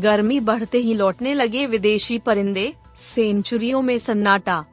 गर्मी बढ़ते ही लौटने लगे विदेशी परिंदे, सेंचुरियों में सन्नाटा।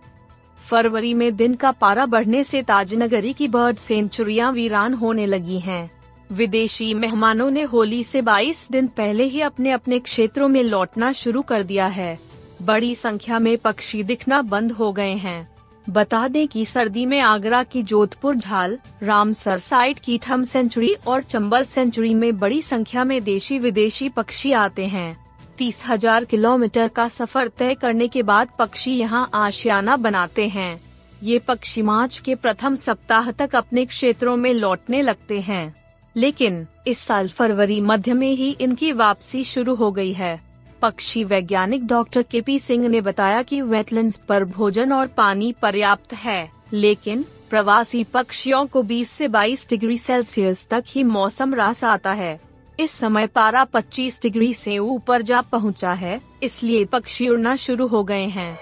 फरवरी में दिन का पारा बढ़ने से ताजनगरी की बर्ड सेंचुरियाँ वीरान होने लगी हैं। विदेशी मेहमानों ने होली से 22 दिन पहले ही अपने अपने क्षेत्रों में लौटना शुरू कर दिया है। बड़ी संख्या में पक्षी दिखना बंद हो गए हैं। बता दें कि सर्दी में आगरा की जोधपुर झाल रामसर साइट की ठम सेंचुरी और चंबल सेंचुरी में बड़ी संख्या में देशी विदेशी पक्षी आते हैं। तीस हज़ार किलोमीटर का सफ़र तय करने के बाद पक्षी यहाँ आशियाना बनाते हैं। ये पक्षी मार्च के प्रथम सप्ताह तक अपने क्षेत्रों में लौटने लगते हैं। लेकिन, इस साल फरवरी मध्य में ही इनकी वापसी शुरू हो गई है। पक्षी वैज्ञानिक डॉक्टर के पी सिंह ने बताया कि वेटलैंड्स पर भोजन और पानी पर्याप्त है, लेकिन प्रवासी पक्षियों को 20 से 22 डिग्री सेल्सियस तक ही मौसम रास आता है। इस समय पारा 25 डिग्री से ऊपर जा पहुँचा है, इसलिए पक्षी उड़ना शुरू हो गए हैं।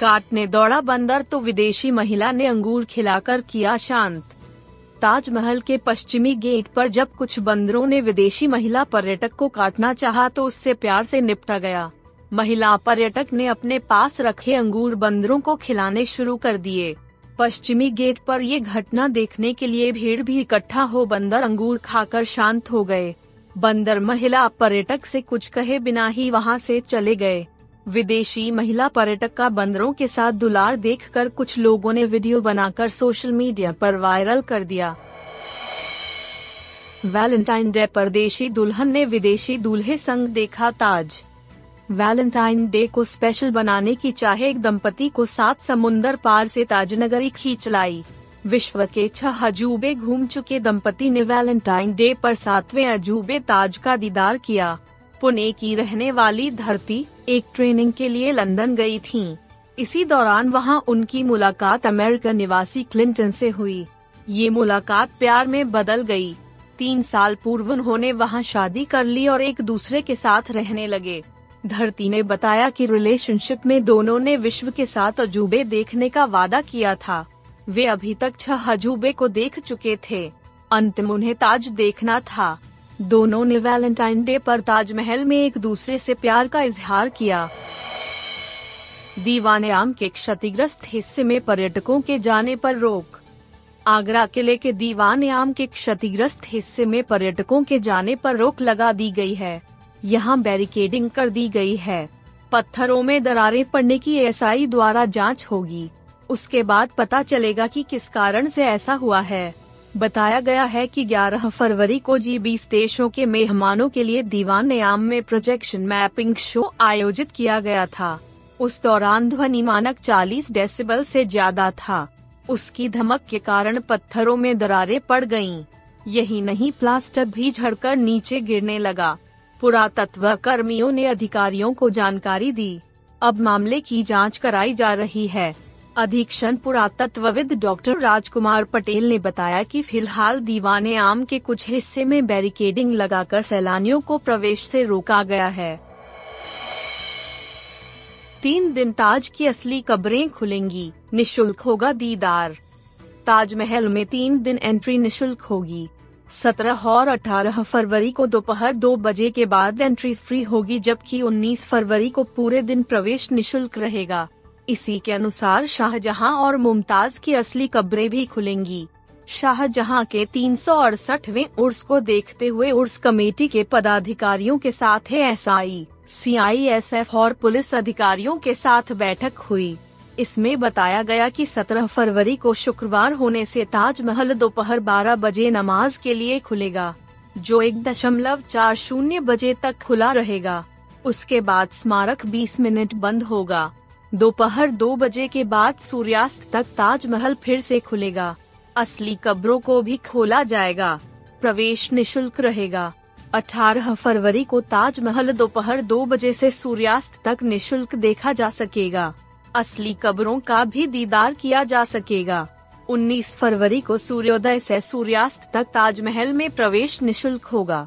काटने दौड़ा बंदर तो विदेशी महिला ने अंगूर खिलाकर किया शांत। ताजमहल के पश्चिमी गेट पर जब कुछ बंदरों ने विदेशी महिला पर्यटक को काटना चाहा तो उससे प्यार से निपटा गया। महिला पर्यटक ने अपने पास रखे अंगूर बंदरों को खिलाने शुरू कर दिए। पश्चिमी गेट पर ये घटना देखने के लिए भीड़ भी इकट्ठा हो बंदर अंगूर खाकर शांत हो गए। बंदर महिला पर्यटक से कुछ कहे बिना ही वहाँ से चले गए। विदेशी महिला पर्यटक का बंदरों के साथ दुलार देखकर कुछ लोगों ने वीडियो बनाकर सोशल मीडिया पर वायरल कर दिया। वैलेंटाइन डे पर देशी दुल्हन ने विदेशी दूल्हे संग देखा ताज। वैलेंटाइन डे को स्पेशल बनाने की चाहे एक दंपति को सात समुंदर पार से ताजनगरी खींच लाई। विश्व के छह अजूबे घूम चुके दंपति ने वैलेंटाइन डे पर सातवें अजूबे ताज का दीदार किया। पुणे की रहने वाली धरती एक ट्रेनिंग के लिए लंदन गई थी। इसी दौरान वहाँ उनकी मुलाकात अमेरिकन निवासी क्लिंटन से हुई। ये मुलाकात प्यार में बदल गई। तीन साल पूर्व उन्होंने वहाँ शादी कर ली और एक दूसरे के साथ रहने लगे। धरती ने बताया कि रिलेशनशिप में दोनों ने विश्व के साथ अजूबे देखने का वादा किया था। वे अभी तक छह अजूबे को देख चुके थे। अंतिम उन्हें ताज देखना था। दोनों ने वैलेंटाइन डे पर ताजमहल में एक दूसरे से प्यार का इजहार किया। दीवाने आम के क्षतिग्रस्त हिस्से में पर्यटकों के जाने पर रोक। आगरा किले के दीवाने आम के क्षतिग्रस्त हिस्से में पर्यटकों के जाने पर रोक लगा दी गई है। यहाँ बैरिकेडिंग कर दी गई है। पत्थरों में दरारें पड़ने की एसआई द्वारा जाँच होगी। उसके बाद पता चलेगा कि किस कारण से ऐसा हुआ है। बताया गया है कि 11 फरवरी को जी बीस देशों के मेहमानों के लिए दीवान आम में प्रोजेक्शन मैपिंग शो आयोजित किया गया था। उस दौरान ध्वनि मानक 40 डेसिबल से ज़्यादा था। उसकी धमक के कारण पत्थरों में दरारें पड़ गईं। यही नहीं, प्लास्टर भी झड़कर नीचे गिरने लगा। पुरातत्व कर्मियों ने अधिकारियों को जानकारी दी। अब मामले की जाँच कराई जा रही है। अधीक्षण पुरातत्वविद डॉक्टर राजकुमार पटेल ने बताया कि फ़िलहाल दीवाने आम के कुछ हिस्से में बैरिकेडिंग लगाकर सैलानियों को प्रवेश से रोका गया है। तीन दिन ताज की असली कब्रें खुलेंगी, निशुल्क होगा दीदार। ताजमहल में तीन दिन एंट्री निशुल्क होगी। सत्रह और अठारह फरवरी को दोपहर दो बजे के बाद एंट्री फ्री होगी, जबकि 19 फरवरी को पूरे दिन प्रवेश निशुल्क रहेगा। इसी के अनुसार शाहजहां और मुमताज़ की असली कब्रें भी खुलेंगी। शाहजहां के तीन उर्स को देखते हुए उर्स कमेटी के पदाधिकारियों के साथ है S I C I S F और पुलिस अधिकारियों के साथ बैठक हुई। इसमें बताया गया कि 17 फरवरी को शुक्रवार होने से ताजमहल दोपहर 12 बजे नमाज़ के लिए खुलेगा, जो एक दशमलव चार शून्य बजे तक खुला रहेगा। उसके बाद स्मारक 20 मिनट बंद होगा। दोपहर दो बजे के बाद सूर्यास्त तक ताजमहल फिर से खुलेगा। असली कब्रों को भी खोला जाएगा। प्रवेश निशुल्क रहेगा। 18 फरवरी को ताजमहल दोपहर दो बजे से सूर्यास्त तक निशुल्क देखा जा सकेगा। असली कब्रों का भी दीदार किया जा सकेगा। 19 फरवरी को सूर्योदय से सूर्यास्त तक ताजमहल में प्रवेश निशुल्क होगा।